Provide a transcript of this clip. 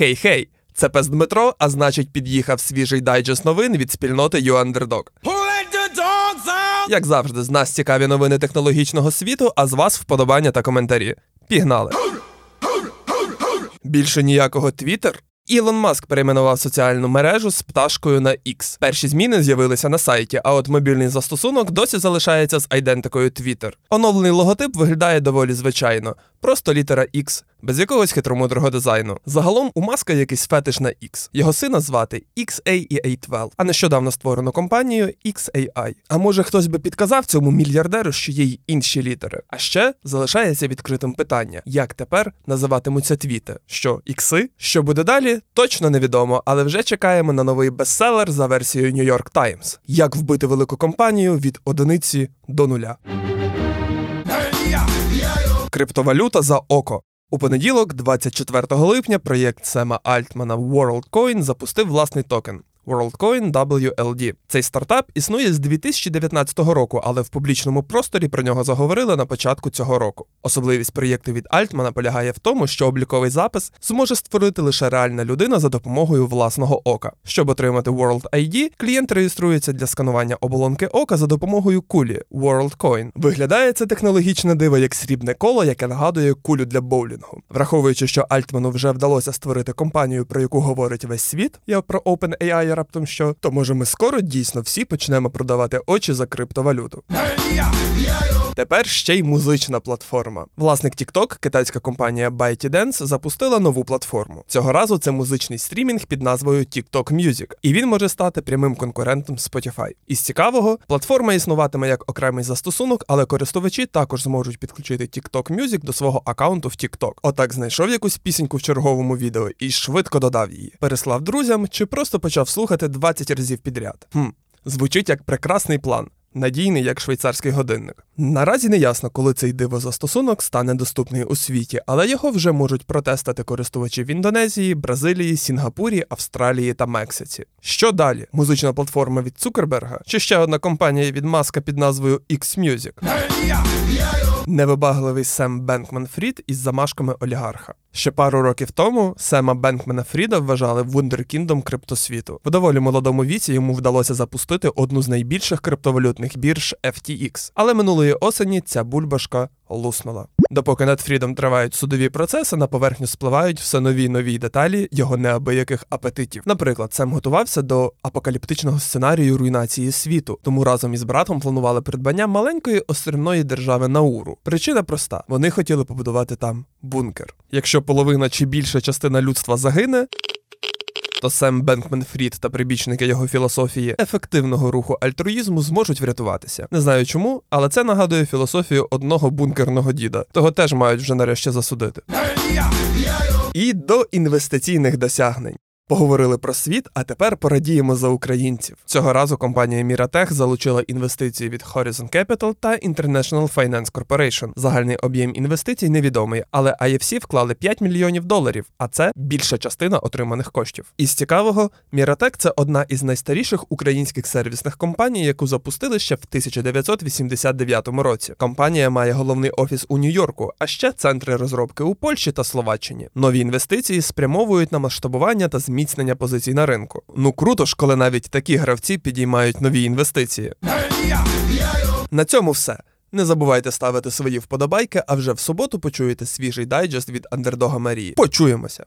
Хей-хей! Це пес Дмитро, а значить, під'їхав свіжий дайджест новин від спільноти YouUnderdog. Як завжди, з нас цікаві новини технологічного світу, а з вас вподобання та коментарі. Пігнали! Більше ніякого Twitter? Ілон Маск перейменував соціальну мережу з пташкою на X. Перші зміни з'явилися на сайті, а от мобільний застосунок досі залишається з айдентикою Twitter. Оновлений логотип виглядає доволі звичайно, просто літера X, без якогось хитромудрого дизайну. Загалом у Маска якийсь фетиш на X. Його сина звати XAEA12, а нещодавно створену компанію XAI. А може хтось би підказав цьому мільярдеру, що є й інші літери. А ще залишається відкритим питання: як тепер називатимуться твіти? Що ікси? Що буде далі? Точно невідомо, але вже чекаємо на новий бестселер за версією New York Times. Як вбити велику компанію від одиниці до нуля. Криптовалюта за око. У понеділок, 24 липня, проєкт Сема Альтмана WorldCoin запустив власний токен. WorldCoin WLD. Цей стартап існує з 2019 року, але в публічному просторі про нього заговорили на початку цього року. Особливість проєкту від Альтмана полягає в тому, що обліковий запис зможе створити лише реальна людина за допомогою власного ока. Щоб отримати World ID, клієнт реєструється для сканування оболонки ока за допомогою кулі WorldCoin. Виглядає це технологічне диво як срібне коло, яке нагадує кулю для боулінгу. Враховуючи, що Альтману вже вдалося створити компанію, про яку говорить весь світ, я про OpenAI раптом що, то може ми скоро дійсно всі почнемо продавати очі за криптовалюту. Тепер ще й музична платформа. Власник TikTok, китайська компанія ByteDance, запустила нову платформу. Цього разу це музичний стрімінг під назвою TikTok Music, і він може стати прямим конкурентом Spotify. Із цікавого, платформа існуватиме як окремий застосунок, але користувачі також зможуть підключити TikTok Music до свого аккаунту в TikTok. Отак знайшов якусь пісеньку в черговому відео і швидко додав її, переслав друзям чи просто почав слухати 20 разів підряд. Хм, звучить як прекрасний план. Надійний як швейцарський годинник. Наразі не ясно, коли цей дивозастосунок стане доступний у світі, але його вже можуть протестити користувачі в Індонезії, Бразилії, Сінгапурі, Австралії та Мексиці. Що далі? Музична платформа від Цукерберга чи ще одна компанія від Маска під назвою X-Music? Невибагливий Сем Бенкман Фрід із замашками олігарха. Ще пару років тому Сема Бенкмена Фріда вважали вундеркіндом криптосвіту. В доволі молодому віці йому вдалося запустити одну з найбільших криптовалютних бірж FTX. Але минулої осені ця бульбашка луснула. Допоки над Фрідом тривають судові процеси, на поверхню спливають все нові нові деталі його неабияких апетитів. Наприклад, Сем готувався до апокаліптичного сценарію руйнації світу, тому разом із братом планували придбання маленької острівної держави Науру. Причина проста: вони хотіли побудувати там бункер. Якщо половина чи більша частина людства загине. То Сем Бенкмен Фрід та прибічники його філософії ефективного руху альтруїзму зможуть врятуватися. Не знаю чому, але це нагадує філософію одного бункерного діда. Того теж мають вже нарешті засудити. І до інвестиційних досягнень. Поговорили про світ, а тепер порадіємо за українців. Цього разу компанія Міратех залучила інвестиції від Horizon Capital та International Finance Corporation. Загальний об'єм інвестицій невідомий, але IFC вклали 5 мільйонів доларів, а це більша частина отриманих коштів. Із цікавого, Міратек це одна із найстаріших українських сервісних компаній, яку запустили ще в 1989 році. Компанія має головний офіс у Нью-Йорку, а ще центри розробки у Польщі та Словаччині. Нові інвестиції спрямовують на масштабування та зміцнення зміцнення позицій на ринку. Ну круто ж, коли навіть такі гравці підіймають нові інвестиції. На цьому все. Не забувайте ставити свої вподобайки, а вже в суботу почуєте свіжий дайджест від Андердога Марії. Почуємося!